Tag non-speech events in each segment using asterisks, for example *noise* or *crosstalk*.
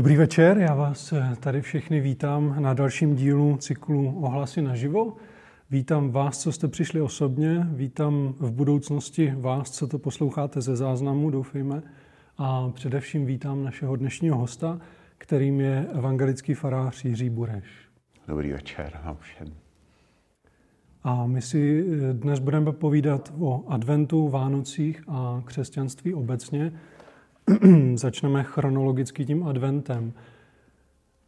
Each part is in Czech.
Dobrý večer, já vás eh, tady všechny vítám na dalším dílu cyklu Ohlasy naživo. Vítám vás, co jste přišli osobně, vítám v budoucnosti vás, co to posloucháte ze záznamu, doufejme. A především vítám našeho dnešního hosta, kterým je evangelický farář Jiří Bureš. Dobrý večer vám všem. A my si eh, dnes budeme povídat o adventu, Vánocích a křesťanství obecně. *clears throat* Začneme chronologicky tím adventem.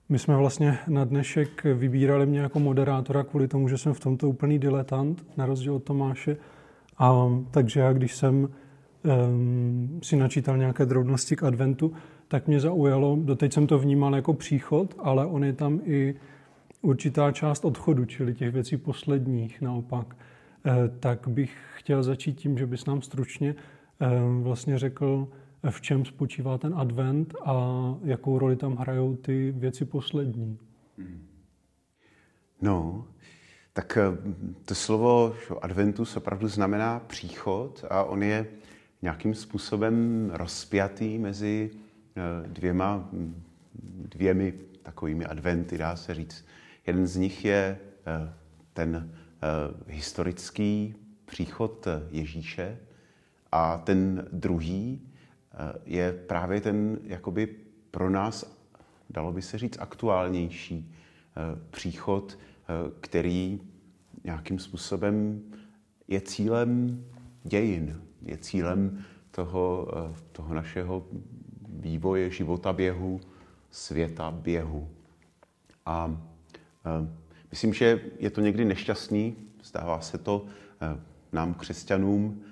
My jsme vlastně na dnešek vybírali mě jako moderátora kvůli tomu, že jsem v tomto úplný diletant, na rozdíl od Tomáše. A takže já, když jsem um, si načítal nějaké drobnosti k adventu, tak mě zaujalo, doteď jsem to vnímal jako příchod, ale on je tam i určitá část odchodu, čili těch věcí posledních naopak. E, tak bych chtěl začít tím, že bys nám stručně e, vlastně řekl, v čem spočívá ten advent a jakou roli tam hrajou ty věci poslední. No, tak eh, to slovo adventus opravdu znamená příchod a on je nějakým způsobem rozpjatý mezi eh, dvěma, dvěmi takovými adventy, dá se říct. Jeden z nich je eh, ten historický příchod Ježíše a ten druhý je právě ten jakoby pro nás, dalo by se říct, aktuálnější eh, příchod, eh, který nějakým způsobem je cílem dějin, je cílem toho, toho našeho vývoje, života běhu, světa běhu. A myslím, že je to někdy nešťastný, zdává se to nám, křesťanům,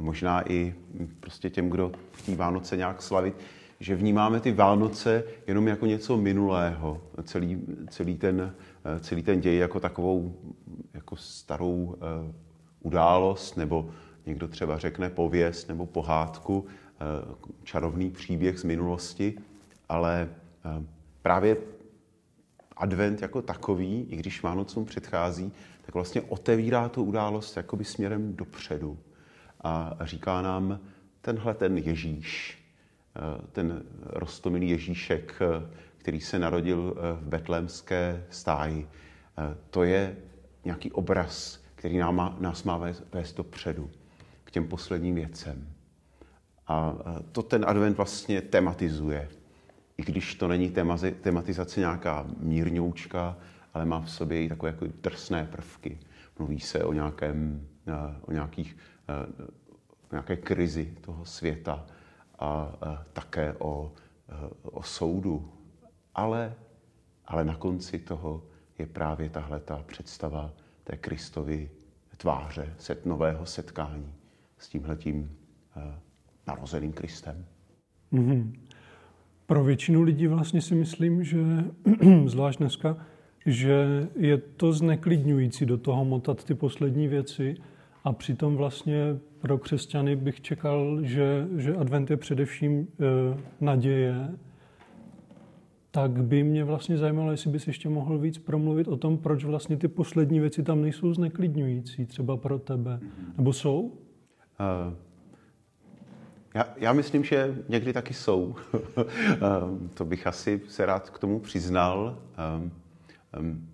a možná i prostě těm, kdo chtí Vánoce nějak slavit, že vnímáme ty Vánoce jenom jako něco minulého, celý, celý, ten, celý ten děj jako takovou jako starou uh, událost, nebo někdo třeba řekne pověst nebo pohádku, uh, čarovný příběh z minulosti, ale právě advent jako takový, i když Vánocům předchází, tak vlastně otevírá tu událost jakoby směrem dopředu a říká nám, tenhle ten Ježíš, eh, ten rostomilý Ježíšek, eh, který se narodil eh, v betlémské stáji, to je nějaký obraz, který nám nás má vést dopředu, k těm posledním věcem. A to ten advent vlastně tematizuje. I když to není tematizace nějaká mírňoučka, ale má v sobě i takové jako drsné prvky. Mluví se o, nějakém, o nějakých nějaké krizi toho světa a eh, také o, eh, o soudu. Ale, ale na konci toho je právě tahle ta představa té Kristovy tváře, set nového setkání s tímhletím narozeným Kristem. Mm-hmm. Pro většinu lidí vlastně si myslím, že *clears throat* zvlášť dneska, že je to zneklidňující do toho motat ty poslední věci, a přitom vlastně pro křesťany bych čekal, že, že advent je především e, naděje, tak by mě vlastně zajímalo, jestli bys ještě mohl víc promluvit o tom, proč vlastně ty poslední věci tam nejsou zneklidňující, třeba pro tebe. Nebo jsou? Uh, já, já myslím, že někdy taky jsou. uh, *laughs* to bych asi se rád k tomu přiznal. Um, um,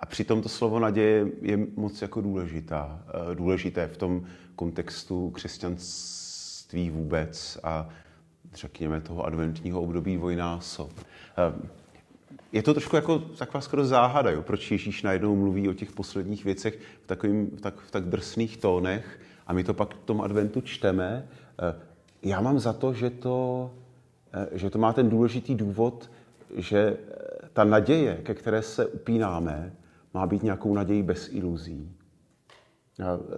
a přitom to slovo naděje je moc jako důležitá. Eh, důležité v tom kontextu křesťanství vůbec a řekněme toho adventního období dvojnásob. Eh, je to trošku jako taková skoro záhada, jo? proč Ježíš najednou mluví o těch posledních věcech v, takovým, v, tak, v tak drsných tónech a my to pak v tom adventu čteme. Eh, já mám za to, že to, že to má ten důležitý důvod, že ta naděje, ke které se upínáme, má být nějakou nadějí bez iluzí.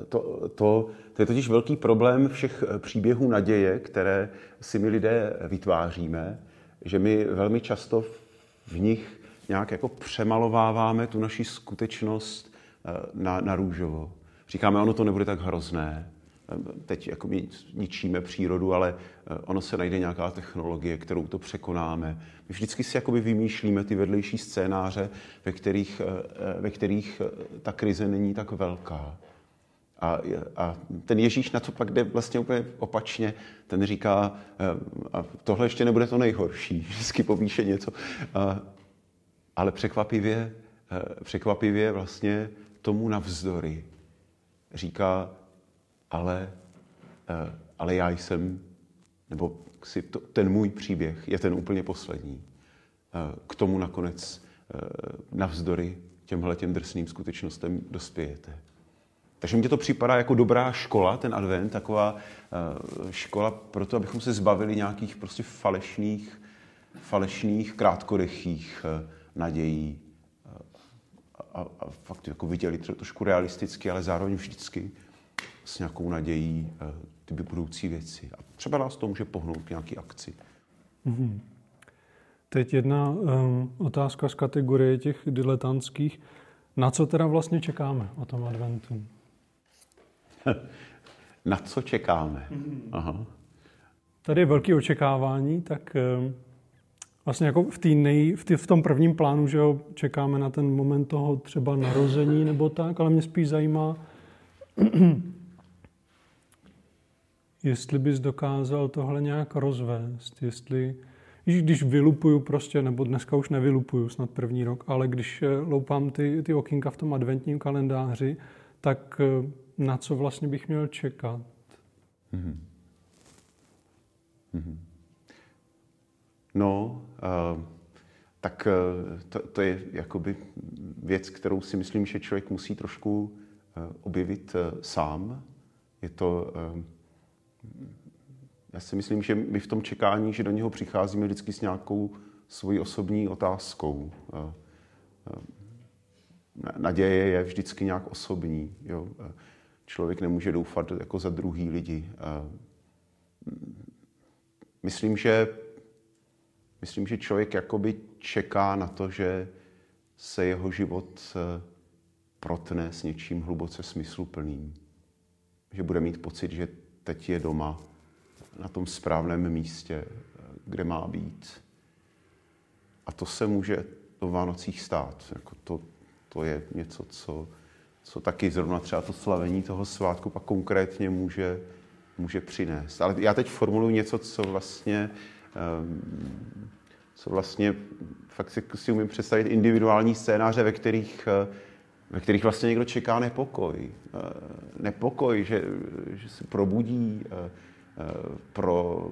To, to, to je totiž velký problém všech eh, příběhů naděje, které si my lidé vytváříme, že my velmi často v nich nějak jako přemalováváme tu naši skutečnost eh, na, na růžovo. Říkáme, ono to nebude tak hrozné, teď jako my ničíme přírodu, ale eh, ono se najde nějaká technologie, kterou to překonáme. My vždycky si jakoby vymýšlíme ty vedlejší scénáře, ve kterých, eh, ve kterých eh, ta krize není tak velká. A, a ten Ježíš na to pak jde vlastně úplně opačně. Ten říká, a tohle ještě nebude to nejhorší, *laughs* vždycky popíše něco. A, ale překvapivě, překvapivě vlastně tomu navzdory říká, ale, ale já jsem, nebo si to, ten můj příběh je ten úplně poslední. K tomu nakonec navzdory těmhle těm drsným skutečnostem dospějete. Takže mně to připadá jako dobrá škola, ten advent, taková škola pro to, abychom se zbavili nějakých prostě falešných, falešných krátkodechých nadějí a, a fakt jako viděli trošku realisticky, ale zároveň vždycky s nějakou nadějí uh, ty budoucí věci. A třeba nás to může pohnout k nějaký akci. Mm-hmm. Teď jedna um, otázka z kategorie těch diletantských. Na co teda vlastně čekáme o tom adventu? *laughs* Na co čekáme? Aha. Tady je velké očekávání, tak um, vlastně jako v, nej, v, tý, v tom prvním plánu, že čekáme na ten moment toho třeba narození nebo tak, ale mě spíš zajímá, *clears throat* jestli bys dokázal tohle nějak rozvést, jestli když vylupuju prostě, nebo dneska už nevylupuju snad první rok, ale když eh, loupám ty, ty okýnka v tom adventním kalendáři, tak eh, na co vlastně bych měl čekat? Mm-hmm. Mm-hmm. No, uh, tak uh, to, to je jakoby věc, kterou si myslím, že člověk musí trošku uh, objevit uh, sám. Je to uh, já si myslím, že my v tom čekání, že do něho přicházíme vždycky s nějakou svojí osobní otázkou. Naděje je vždycky nějak osobní. Jo? Člověk nemůže doufat jako za druhý lidi. Myslím, že, myslím, že člověk jakoby čeká na to, že se jeho život protne s něčím hluboce smysluplným. Že bude mít pocit, že teď je doma, na tom správném místě, kde má být. A to se může o Vánocích stát. Jako to, to je něco, co, co taky zrovna třeba to slavení toho svátku pak konkrétně může, může přinést. Ale já teď formuluji něco, co vlastně, um, co vlastně fakt si, si umím představit individuální scénáře, ve kterých, ve kterých vlastně někdo čeká nepokoj. Nepokoj, že, že se probudí pro,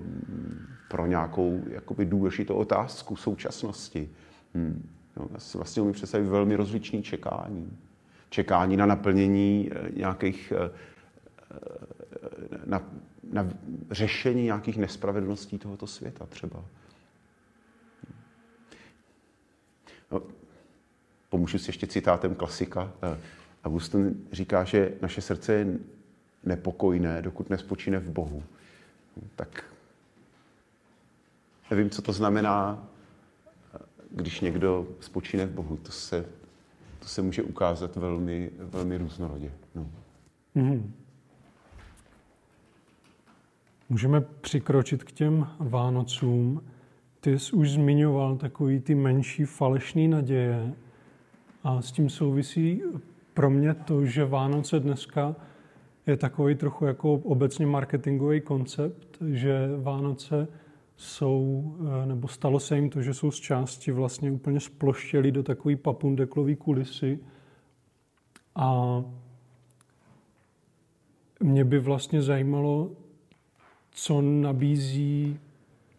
pro nějakou jakoby důležitou otázku současnosti. Hmm. No, já si vlastně umím představit velmi rozličný čekání. Čekání na naplnění eh, nějakých, eh, eh, na, na řešení nějakých nespravedlností tohoto světa třeba. No, pomůžu si ještě citátem klasika. Augustin říká, že naše srdce je nepokojné, dokud nespočíne v Bohu tak nevím, co to znamená, když někdo spočíne v Bohu. To se, to se může ukázat velmi, velmi různorodě. No. Mm-hmm. Můžeme přikročit k těm Vánocům. Ty jsi už zmiňoval takový ty menší falešné naděje a s tím souvisí pro mě to, že Vánoce dneska je takový trochu jako obecně marketingový koncept, že Vánoce jsou, eh, nebo stalo se jim to, že jsou z části vlastně úplně sploštěli do takové papundeklové kulisy. A mě by vlastně zajímalo, co nabízí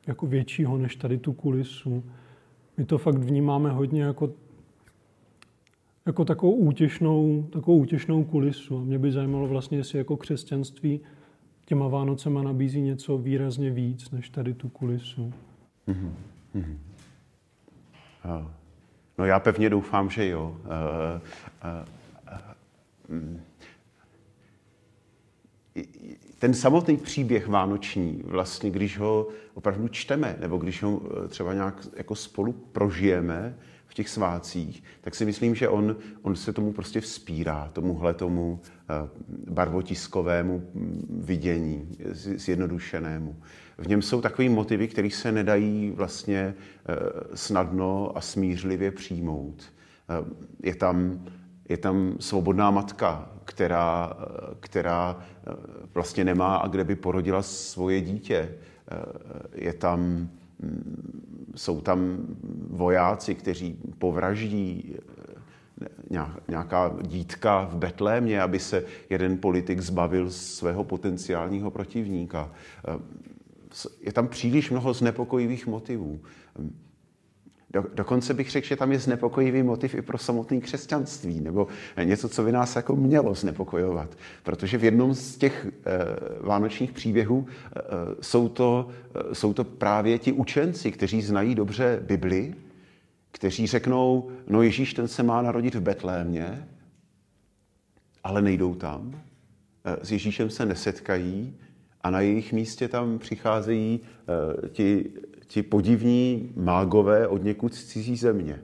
jako většího než tady tu kulisu. My to fakt vnímáme hodně jako jako takovou útěšnou, takovou útěšnou kulisu. A mě by zajímalo vlastně, jestli jako křesťanství těma Vánocema nabízí něco výrazně víc, než tady tu kulisu. Mm-hmm. Mm-hmm. No já pevně doufám, že jo. Uh, uh, uh, ten samotný příběh vánoční, vlastně, když ho opravdu čteme, nebo když ho eh, třeba nějak jako spolu prožijeme, v těch svácích, tak si myslím, že on, on se tomu prostě vzpírá, tomuhle tomu eh, barvotiskovému mm, vidění, zjednodušenému. V něm jsou takové motivy, které se nedají vlastně eh, snadno a smířlivě přijmout. Eh, je tam, je tam svobodná matka, která, která vlastně nemá a kde by porodila svoje dítě. Je tam, jsou tam vojáci, kteří povraždí nějaká dítka v Betlémě, aby se jeden politik zbavil svého potenciálního protivníka. Je tam příliš mnoho znepokojivých motivů. Do, dokonce bych řekl, že tam je znepokojivý motiv i pro samotné křesťanství, nebo něco, co by nás jako mělo znepokojovat. Protože v jednom z těch e, vánočních příběhů e, jsou, to, e, jsou to právě ti učenci, kteří znají dobře Bibli, kteří řeknou, no Ježíš ten se má narodit v Betlémě, ale nejdou tam. S Ježíšem se nesetkají a na jejich místě tam přicházejí ti ti podivní mágové od někud z cizí země.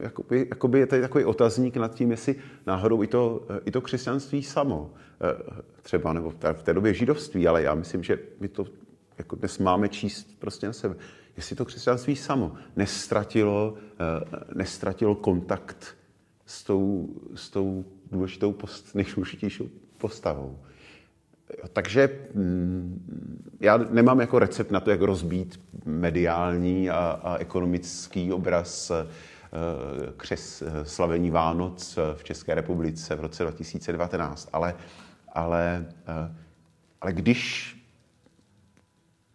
Jakoby, jakoby je tady takový otazník nad tím, jestli náhodou i to, i to křesťanství samo, eh, třeba, nebo v té době židovství, ale já myslím, že my to jako dnes máme číst prostě na sebe. Jestli to křesťanství samo nestratilo, eh, nestratilo kontakt s tou, s tou důležitou post, nejdůležitějšou postavou. Takže mm, já nemám jako recept na to, jak rozbít mediální a, a ekonomický obraz eh, křes slavení Vánoc v České republice v roce 2019. Ale, ale, eh, ale když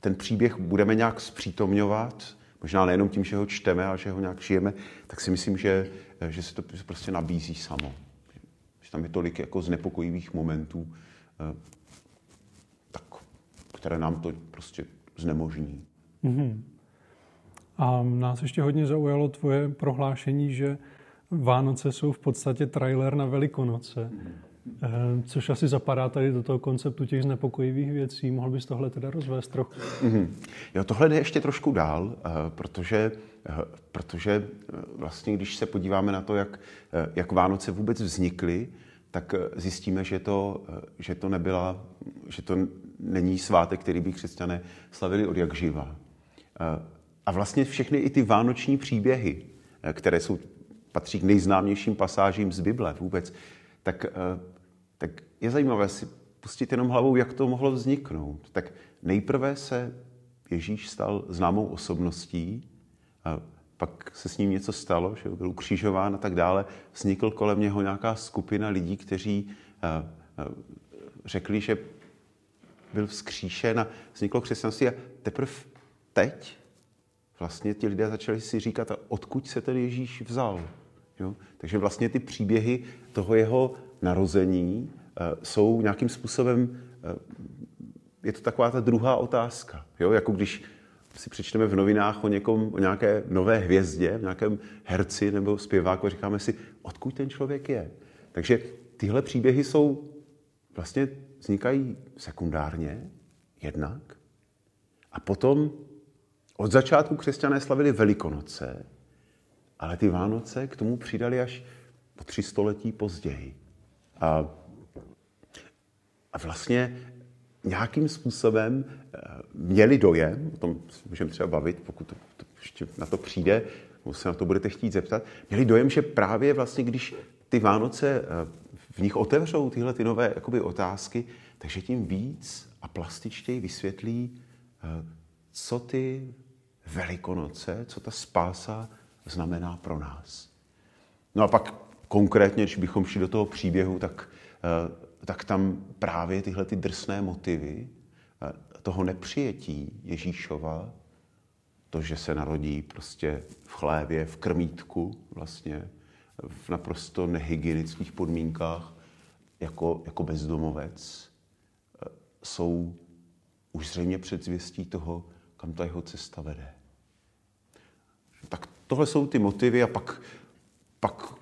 ten příběh budeme nějak zpřítomňovat, možná nejenom tím, že ho čteme, ale že ho nějak žijeme, tak si myslím, že, že se to prostě nabízí samo. Že tam je tolik jako znepokojivých momentů, eh, které nám to prostě znemožní. Mm-hmm. A nás ještě hodně zaujalo tvoje prohlášení, že Vánoce jsou v podstatě trailer na Velikonoce. Mm-hmm. Což asi zapadá tady do toho konceptu těch znepokojivých věcí. Mohl bys tohle teda rozvést trochu? Mm-hmm. Jo, tohle jde ještě trošku dál, eh, protože, eh, protože vlastně, když se podíváme na to, jak, jak Vánoce vůbec vznikly, tak zjistíme, že to, že to nebyla, že to není svátek, který by křesťané slavili od jak živa. Eh, a vlastně všechny i ty vánoční příběhy, eh, které jsou, patří k nejznámějším pasážím z Bible vůbec, tak, eh, tak je zajímavé si pustit jenom hlavou, jak to mohlo vzniknout. Tak nejprve se Ježíš stal známou osobností, a pak se s ním něco stalo, že byl ukřižován a tak dále. Vznikl kolem něho nějaká skupina lidí, kteří řekli, že byl vzkříšen a vzniklo křesťanství. A teprve teď vlastně ti lidé začali si říkat, a odkud se ten Ježíš vzal. Jo? Takže vlastně ty příběhy toho jeho narození uh, jsou nějakým způsobem, uh, je to taková ta druhá otázka. Jo? Jako když si přečteme v novinách o, někom, o nějaké nové hvězdě, nějakém herci nebo zpěváku říkáme si, odkud ten člověk je. Takže tyhle příběhy jsou vlastně vznikají sekundárně, jednak, a potom od začátku křesťané slavili Velikonoce, ale ty Vánoce k tomu přidali až po tři století později. A, a vlastně nějakým způsobem eh, měli dojem, o tom můžeme třeba bavit, pokud to, to ještě na to přijde, nebo se na to budete chtít zeptat, měli dojem, že právě vlastně, když ty Vánoce eh, v nich otevřou tyhle ty nové jakoby, otázky, takže tím víc a plastičtěji vysvětlí, eh, co ty velikonoce, co ta spása znamená pro nás. No a pak konkrétně, když bychom šli do toho příběhu, tak, eh, tak tam právě tyhle ty drsné motivy eh, toho nepřijetí Ježíšova, to, že se narodí prostě v chlévě, v krmítku vlastně, v naprosto nehygienických podmínkách jako, jako bezdomovec, eh, jsou už zřejmě předzvěstí toho, kam ta jeho cesta vede. Tak tohle jsou ty motivy a pak, pak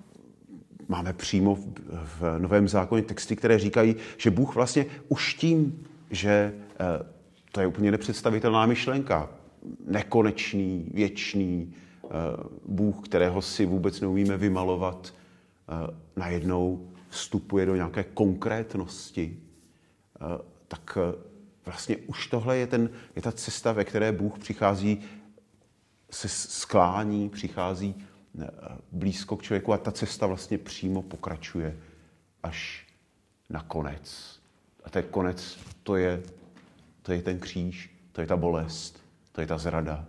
máme přímo v, v Novém zákoně texty, které říkají, že Bůh vlastně už tím, že eh, to je úplně nepředstavitelná myšlenka, nekonečný, věčný, Bůh, kterého si vůbec neumíme vymalovat, eh, najednou vstupuje do nějaké konkrétnosti, eh, tak vlastně už tohle je, ten, je ta cesta, ve které Bůh přichází, se sklání, přichází blízko k člověku a ta cesta vlastně přímo pokračuje až na konec. A ten konec, to je, to je ten kříž, to je ta bolest, to je ta zrada,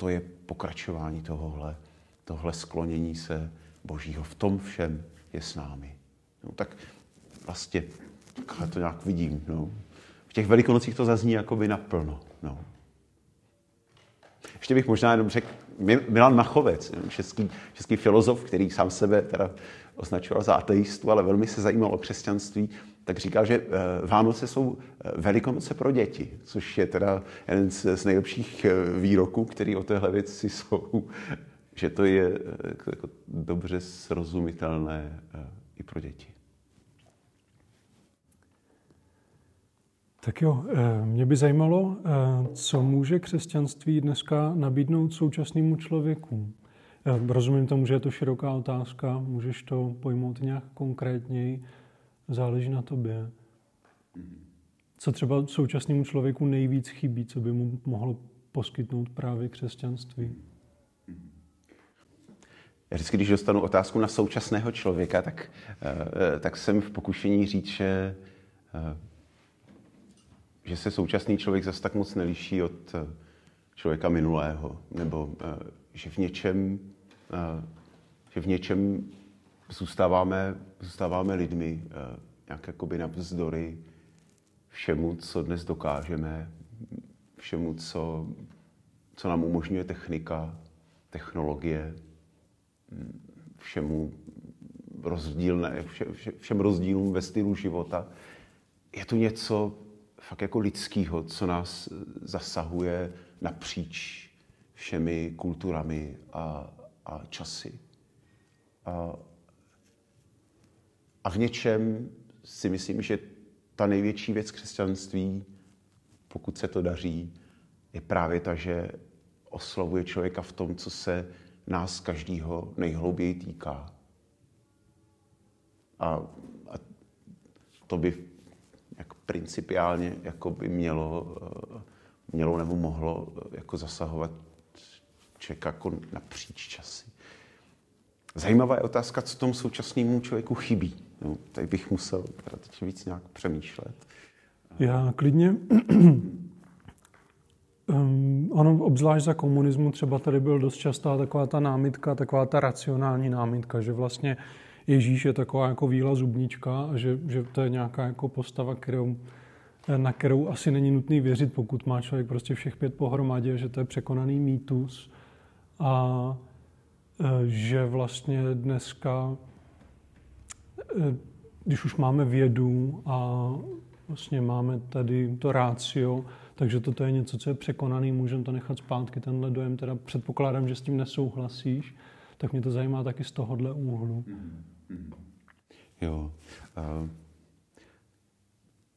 to je pokračování tohohle, tohle sklonění se Božího. V tom všem je s námi. No, tak vlastně takhle to nějak vidím. No. V těch velikonocích to zazní jakoby naplno. No. Ještě bych možná jenom řekl, Milan Machovec, český, český filozof, který sám sebe teda označoval za ateistu, ale velmi se zajímal o křesťanství, tak říkal, že eh, Vánoce jsou eh, velikonoce pro děti, což je teda jeden z nejlepších eh, výroků, který o téhle věci jsou, že to je jako dobře srozumitelné i pro děti. Tak jo, mě by zajímalo, co může křesťanství dneska nabídnout současnému člověku. Rozumím tomu, že je to široká otázka, můžeš to pojmout nějak konkrétněji, záleží na tobě. Co třeba současnému člověku nejvíc chybí, co by mu mohlo poskytnout právě křesťanství? Já vždycky, když dostanu otázku na současného člověka, tak, eh, tak jsem v pokušení říct, že, eh, že se současný člověk zase tak moc neliší od eh, člověka minulého, nebo že v něčem, že v něčem zůstáváme, zůstáváme lidmi nějak jakoby navzdory všemu, co dnes dokážeme, všemu, co, co nám umožňuje technika, technologie, všemu rozdílné, vše, vše, všem rozdílům ve stylu života. Je tu něco fakt jako lidského, co nás zasahuje napříč všemi kulturami a, a časy. A, a v něčem si myslím, že ta největší věc křesťanství, pokud se to daří, je právě ta, že oslovuje člověka v tom, co se nás každýho nejhlouběji týká. A, a to by jak principiálně jako by mělo, eh, mělo nebo mohlo eh, jako zasahovat člověka jako napříč časy. Zajímavá je otázka, co tomu současnému člověku chybí. No, tady bych musel teda teď víc nějak přemýšlet. Já klidně. *clears throat* um, ono, obzvlášť za komunismu třeba tady byl dost častá taková ta námitka, taková ta racionální námitka, že vlastně Ježíš je taková jako víla zubníčka a že, že to je nějaká jako postava, kterou, na kterou asi není nutný věřit, pokud má člověk prostě všech pět pohromadě, že to je překonaný mýtus. A Eh, že vlastně dneska, eh, když už máme vědu a vlastně máme tady to rácio, takže toto je něco, co je překonaný, můžeme to nechat zpátky, tenhle dojem, teda předpokládám, že s tím nesouhlasíš, tak mě to zajímá taky z tohohle úhlu. Jo. Uh,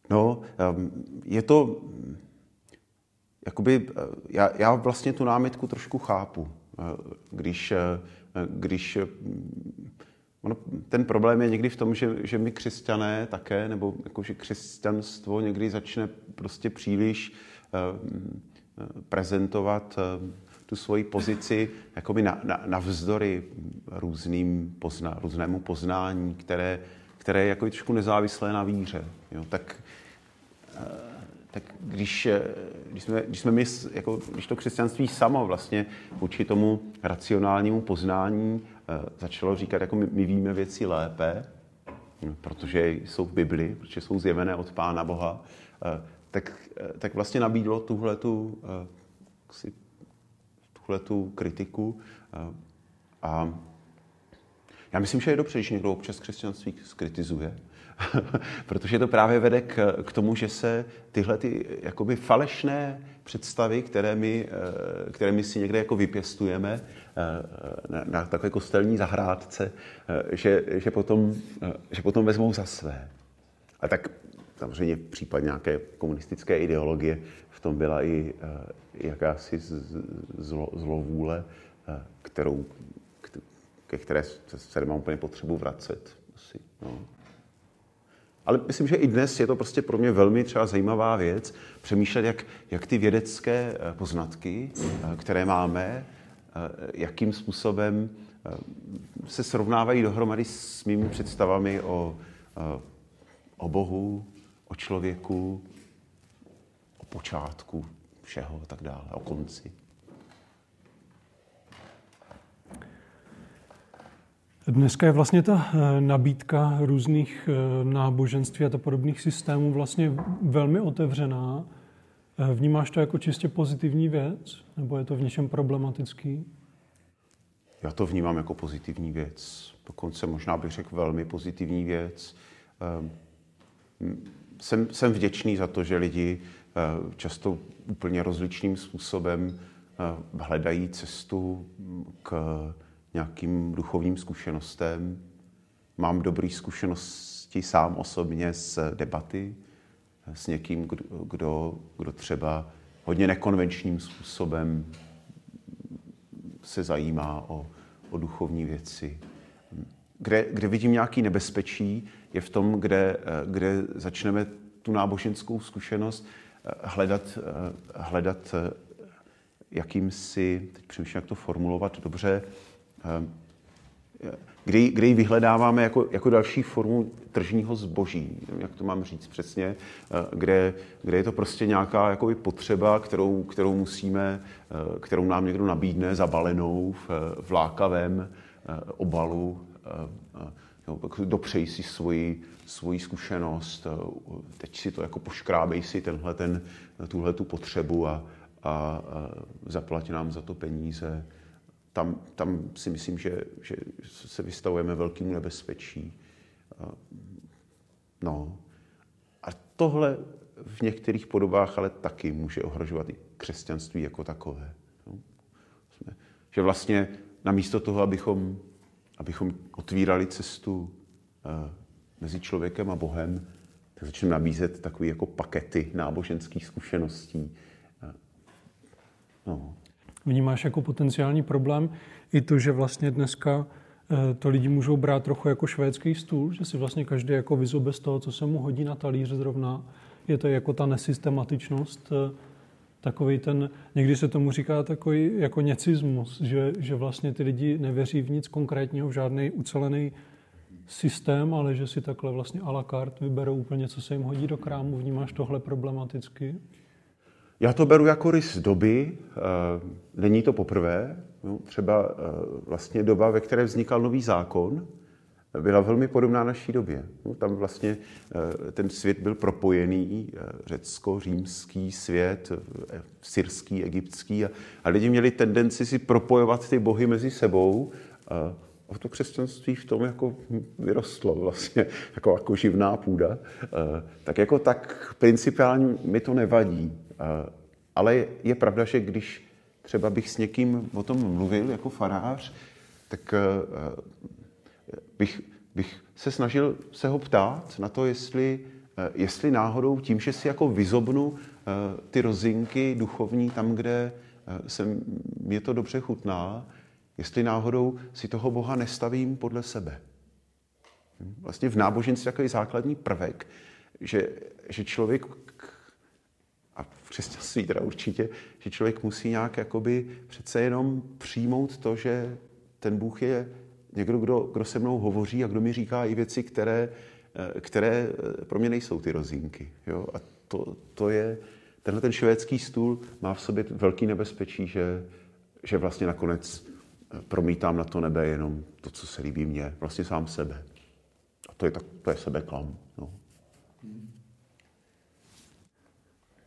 no, um, je to, jakoby, já, já vlastně tu námitku trošku chápu. Když, když ono, ten problém je někdy v tom, že, že my křesťané také, nebo jako, že křesťanstvo někdy začne prostě příliš uh, prezentovat uh, tu svoji pozici jakoby na, na, různým pozna, různému poznání, které, které je jako trošku nezávislé na víře. Jo? Tak uh, tak když, eh, když, jsme, když jsme my, jako, když to křesťanství samo vlastně vůči tomu racionálnímu poznání eh, začalo říkat, jako my, my víme věci lépe, protože jsou v Bibli, protože jsou zjevené od Pána Boha, eh, tak, eh, tak vlastně nabídlo tuhletu, eh, tuhletu kritiku eh, a já myslím, že je dobře, když někdo občas křesťanství skritizuje, *laughs* protože to právě vede k, k tomu, že se tyhle ty jakoby falešné představy, které my, eh, které my si někde jako vypěstujeme eh, na, na takové kostelní zahrádce, eh, že, že, potom, že potom vezmou za své. A tak samozřejmě v případě nějaké komunistické ideologie v tom byla i jakási zlo, zlovůle, kterou, ke které se nemá úplně potřebu vracet. Asi, no. Ale myslím, že i dnes je to prostě pro mě velmi třeba zajímavá věc, přemýšlet, jak, jak ty vědecké eh, poznatky, eh, které máme, jakým způsobem se srovnávají dohromady s mými představami o, o Bohu, o člověku, o počátku všeho a tak dále, o konci. Dneska je vlastně ta eh, nabídka různých eh, náboženství a to podobných systémů vlastně velmi otevřená. Eh, vnímáš to jako čistě pozitivní věc, nebo je to v něčem problematický? Já to vnímám jako pozitivní věc. Dokonce možná bych řekl velmi pozitivní věc. Ehm, jsem, jsem vděčný za to, že lidi často úplně rozličným způsobem hledají cestu k nějakým duchovním zkušenostem. Mám dobré zkušenosti sám osobně z debaty s někým, kdo, kdo třeba hodně nekonvenčním způsobem se zajímá o, o duchovní věci. Kde, kde vidím nějaký nebezpečí, je v tom, kde, kde začneme tu náboženskou zkušenost hledat, hledat jakýmsi, teď přemýšlím, jak to formulovat dobře, kdy, kdy ji vyhledáváme jako, jako další formu tržního zboží, jak to mám říct přesně, eh, kde, kde je to prostě nějaká jakoby potřeba, kterou, kterou musíme, eh, kterou nám někdo nabídne zabalenou v, v lákavém eh, obalu, dopřej si svoji, svoji zkušenost, teď si to jako poškrábej si tenhle, ten, tuhle tu potřebu a, a, a zaplatí nám za to peníze tam, tam si myslím, že, že se vystavujeme velkému nebezpečí. No. A tohle v některých podobách ale taky může ohrožovat i křesťanství jako takové. No. Že vlastně namísto toho, abychom, abychom otvírali cestu mezi člověkem a Bohem, tak začneme nabízet takové jako pakety náboženských zkušeností. No. Vnímáš jako potenciální problém i to, že vlastně dneska eh, to lidi můžou brát trochu jako švédský stůl, že si vlastně každý jako vyzobe z toho, co se mu hodí na talíř zrovna. Je to jako ta nesystematičnost, eh, takový ten, někdy se tomu říká takový jako něcismus, že, že vlastně ty lidi nevěří v nic konkrétního, v žádný ucelený systém, ale že si takhle vlastně a la carte vyberou úplně, co se jim hodí do krámu. Vnímáš tohle problematicky? Já to beru jako rys doby, eh, není to poprvé. No, třeba eh, vlastně doba, ve které vznikal nový zákon, byla velmi podobná naší době. No, tam vlastně eh, ten svět byl propojený, řecko-římský svět, syrský, egyptský a, a lidi měli tendenci si propojovat ty bohy mezi sebou a to křesťanství v tom jako vyrostlo vlastně, jako, jako živná půda. Tak jako tak principiálně mi to nevadí. Ale je pravda, že když třeba bych s někým o tom mluvil jako farář, tak eh, bych, bych se snažil se ho ptát na to, jestli, eh, jestli náhodou tím, že si jako vyzobnu eh, ty rozinky duchovní tam, kde se mě to dobře chutná, jestli náhodou si toho Boha nestavím podle sebe. Vlastně v náboženství takový základní prvek, že, že člověk a v křesťanství teda určitě, že člověk musí nějak jakoby přece jenom přijmout to, že ten Bůh je někdo, kdo, kdo se mnou hovoří a kdo mi říká i věci, které, eh, které eh, pro mě nejsou ty rozínky. Jo? A to, to je, tenhle ten švédský stůl má v sobě velký nebezpečí, že, že vlastně nakonec promítám na to nebe jenom to, co se líbí mně, vlastně sám sebe. A to je, tak, to je sebeklam. No.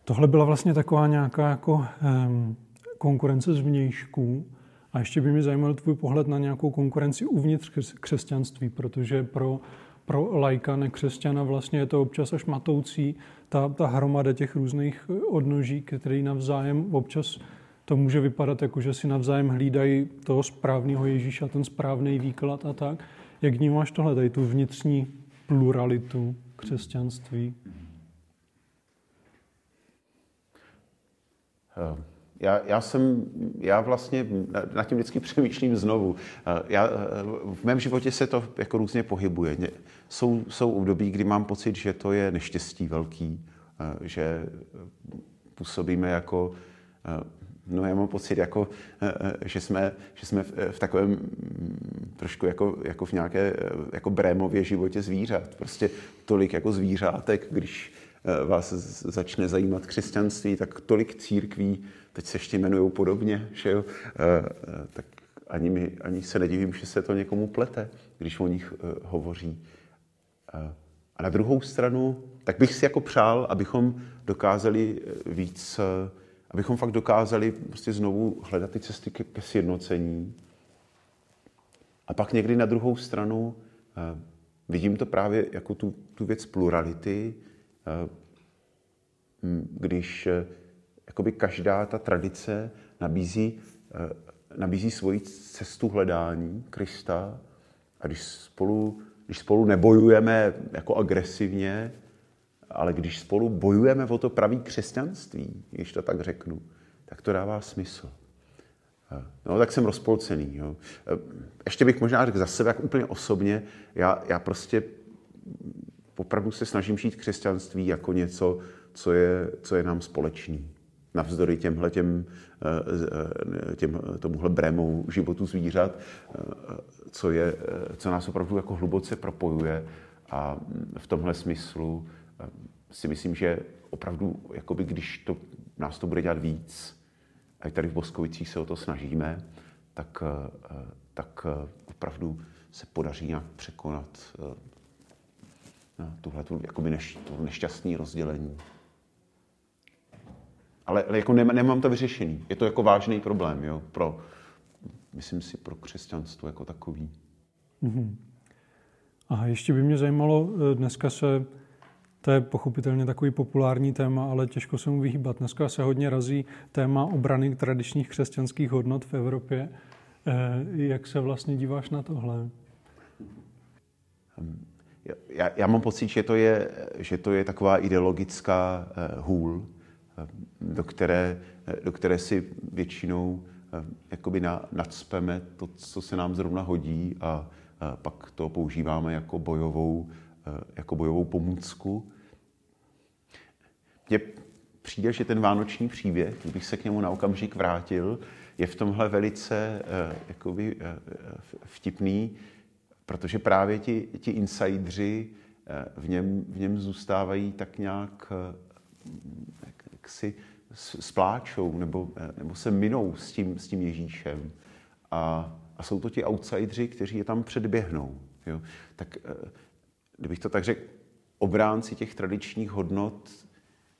Tohle byla vlastně taková nějaká jako um, konkurence z vnějšku. A ještě by mě zajímal tvůj pohled na nějakou konkurenci uvnitř křesťanství, protože pro, pro lajka nekřesťana vlastně je to občas až matoucí, ta, ta hromada těch různých odnoží, který navzájem občas to může vypadat jako, že si navzájem hlídají toho správného Ježíša, ten správný výklad a tak. Jak vnímáš tohle, tady tu vnitřní pluralitu křesťanství? Eh, já, já jsem, já vlastně na tím vždycky *laughs* přemýšlím znovu. Eh, já, eh, v mém životě se to jako různě pohybuje. Jsou, jsou období, kdy mám pocit, že to je neštěstí velký, že působíme jako No já mám pocit, jako, že jsme, že jsme v takovém mm, trošku jako, jako v nějaké jako brémově životě zvířat. Prostě tolik jako zvířátek, když vás začne zajímat křesťanství, tak tolik církví, teď se ještě jmenují podobně, že jo? tak ani, mi, ani se nedivím, že se to někomu plete, když o nich hovoří. A na druhou stranu, tak bych si jako přál, abychom dokázali eh, víc, eh, abychom fakt dokázali prostě znovu hledat ty cesty ke, ke sjednocení. A pak někdy na druhou stranu eh, vidím to právě jako tu, tu věc plurality, když jakoby každá ta tradice nabízí, nabízí svoji cestu hledání Krista a když spolu když spolu nebojujeme jako agresivně, ale když spolu bojujeme o to pravý křesťanství, když to tak řeknu, tak to dává smysl. No, tak jsem rozpolcený. Jo. Ještě bych možná řekl za sebe, jak úplně osobně, já, já prostě opravdu se snažím žít křesťanství jako něco, co je, co je nám společný. Navzdory těmhle těm, eh, těm, tomuhle brémou životu zvířat, co, je, co nás opravdu jako hluboce propojuje a v tomhle smyslu eh, si myslím, že opravdu, jakoby, když to, nás to bude dělat víc, a tady v Boskovicích se o to snažíme, tak, eh, tak eh, opravdu se podaří nějak překonat tuhle jakoby neš, to nešťastné rozdělení. Ale, ale jako nemám to vyřešený. Je to jako vážný problém jo, pro, myslím si, pro křesťanstvo jako takový. Mm-hmm. A ještě by mě zajímalo, eh, dneska se, to je pochopitelně takový populární téma, ale těžko se mu vyhýbat. Dneska se hodně razí téma obrany tradičních křesťanských hodnot v Evropě. Eh, jak se vlastně díváš na tohle? Hm, já, já mám pocit, že to je, že to je taková ideologická eh, hůl, do které, do které si většinou Eh, jakoby na, nadspeme to, co se nám zrovna hodí a, a pak to používáme jako bojovou, eh, jako bojovou pomůcku. Mně přijde, že ten vánoční příběh, kdybych se k němu na okamžik vrátil, je v tomhle velice eh, jakoby, vtipný, protože právě ti, ti insidři v něm, v něm zůstávají tak nějak jak, jak si spláčou nebo, eh, nebo se minou s tím, s tím Ježíšem. A, a jsou to ti outsidři, kteří je tam předběhnou. Jo? Tak eh, kdybych to tak řekl, obránci těch tradičních hodnot,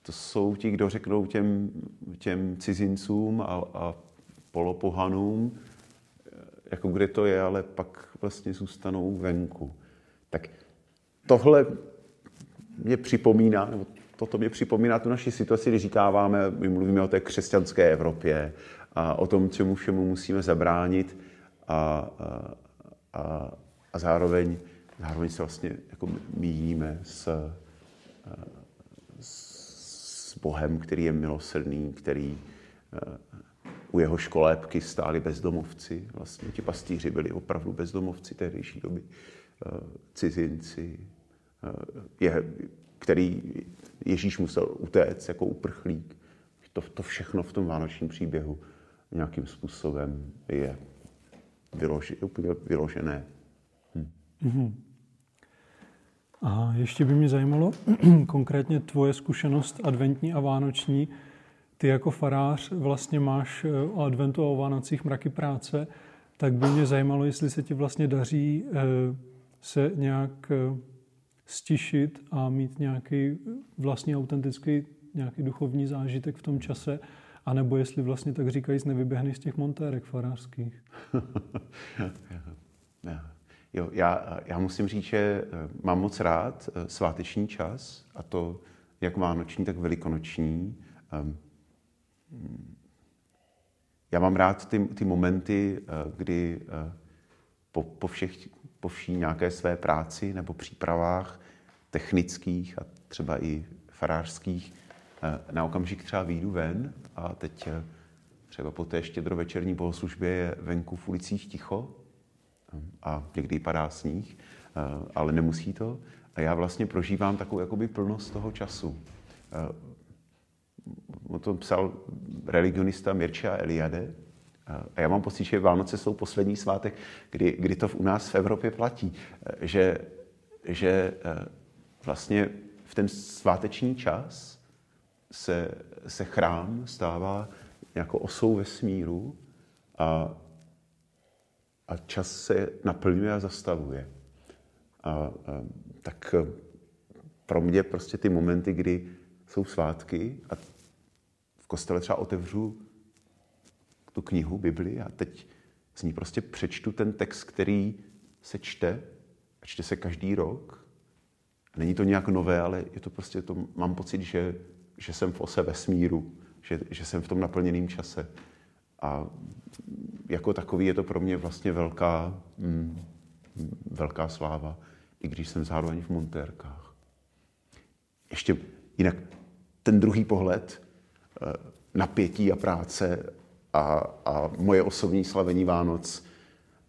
to jsou ti, kdo řeknou těm, těm cizincům a, a polopohanům, eh, jako kde to je, ale pak vlastně zůstanou venku. Tak tohle mě připomíná, nebo toto mě připomíná tu naši situaci, kdy říkáváme, my mluvíme o té křesťanské Evropě a o tom, čemu všemu musíme zabránit a, a, a, a zároveň, zároveň se vlastně jako míjíme s, s Bohem, který je milosrdný, který u jeho školépky stáli bezdomovci. Vlastně ti pastýři byli opravdu bezdomovci tehdejší doby, cizinci, je, který Ježíš musel utéct jako uprchlík. To, to všechno v tom vánočním příběhu nějakým způsobem je vyloži, úplně vyložené. Hm. Mm-hmm. A ještě by mě zajímalo *clears throat* konkrétně tvoje zkušenost adventní a vánoční. Ty jako farář vlastně máš eh, o adventu a o Vánocích mraky práce, tak by mě zajímalo, jestli se ti vlastně daří eh, se nějak eh, stišit a mít nějaký vlastně autentický nějaký duchovní zážitek v tom čase, anebo jestli vlastně tak říkají, nevyběhneš z těch montérek farářských. *laughs* *laughs* jo, já, já musím říct, že eh, mám moc rád eh, sváteční čas, a to jak vánoční, tak velikonoční. Ehm, já mám rád ty, ty momenty, eh, kdy po, po všech po vší nějaké své práci nebo přípravách technických a třeba i farářských na okamžik třeba výjdu ven a teď třeba po té štědrovečerní bohoslužbě je venku v ulicích ticho a někdy padá sníh, ale nemusí to. A já vlastně prožívám takovou jakoby plnost toho času. o tom psal religionista Mircea Eliade. A já mám pocit, že Vánoce jsou poslední svátek, kdy, kdy to u nás v Evropě platí. Že, že vlastně v ten sváteční čas se, se chrám stává jako osou vesmíru a, a čas se naplňuje a zastavuje. A, a, tak pro mě prostě ty momenty, kdy jsou svátky a v kostele třeba otevřu tu knihu, Bibli a teď z ní prostě přečtu ten text, který se čte a čte se každý rok. Není to nějak nové, ale je to prostě, to, mám pocit, že, že jsem v ose vesmíru, že, že jsem v tom naplněném čase. A jako takový je to pro mě vlastně velká, mm, velká sláva, i když jsem zároveň v montérkách. Ještě jinak ten druhý pohled, eh, napětí a práce a, a moje osobní slavení Vánoc.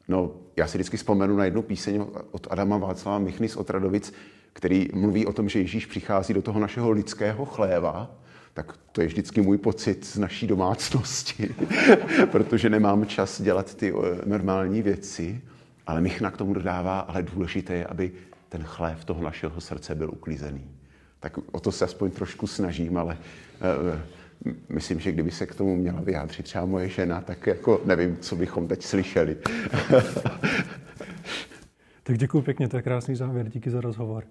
No, já si vždycky vzpomenu na jednu píseň od Adama Václava Michny z Otradovic, který mluví o tom, že Ježíš přichází do toho našeho lidského chléva, tak to je vždycky můj pocit z naší domácnosti, *laughs* protože nemám čas dělat ty eh, normální věci. Ale Michna k tomu dodává, ale důležité je, aby ten chlév toho našeho srdce byl uklízený. Tak o to se aspoň trošku snažím, ale uh, myslím, že kdyby se k tomu měla vyjádřit třeba moje žena, tak jako nevím, co bychom teď slyšeli. *laughs* tak děkuji pěkně, to je krásný závěr, díky za rozhovor.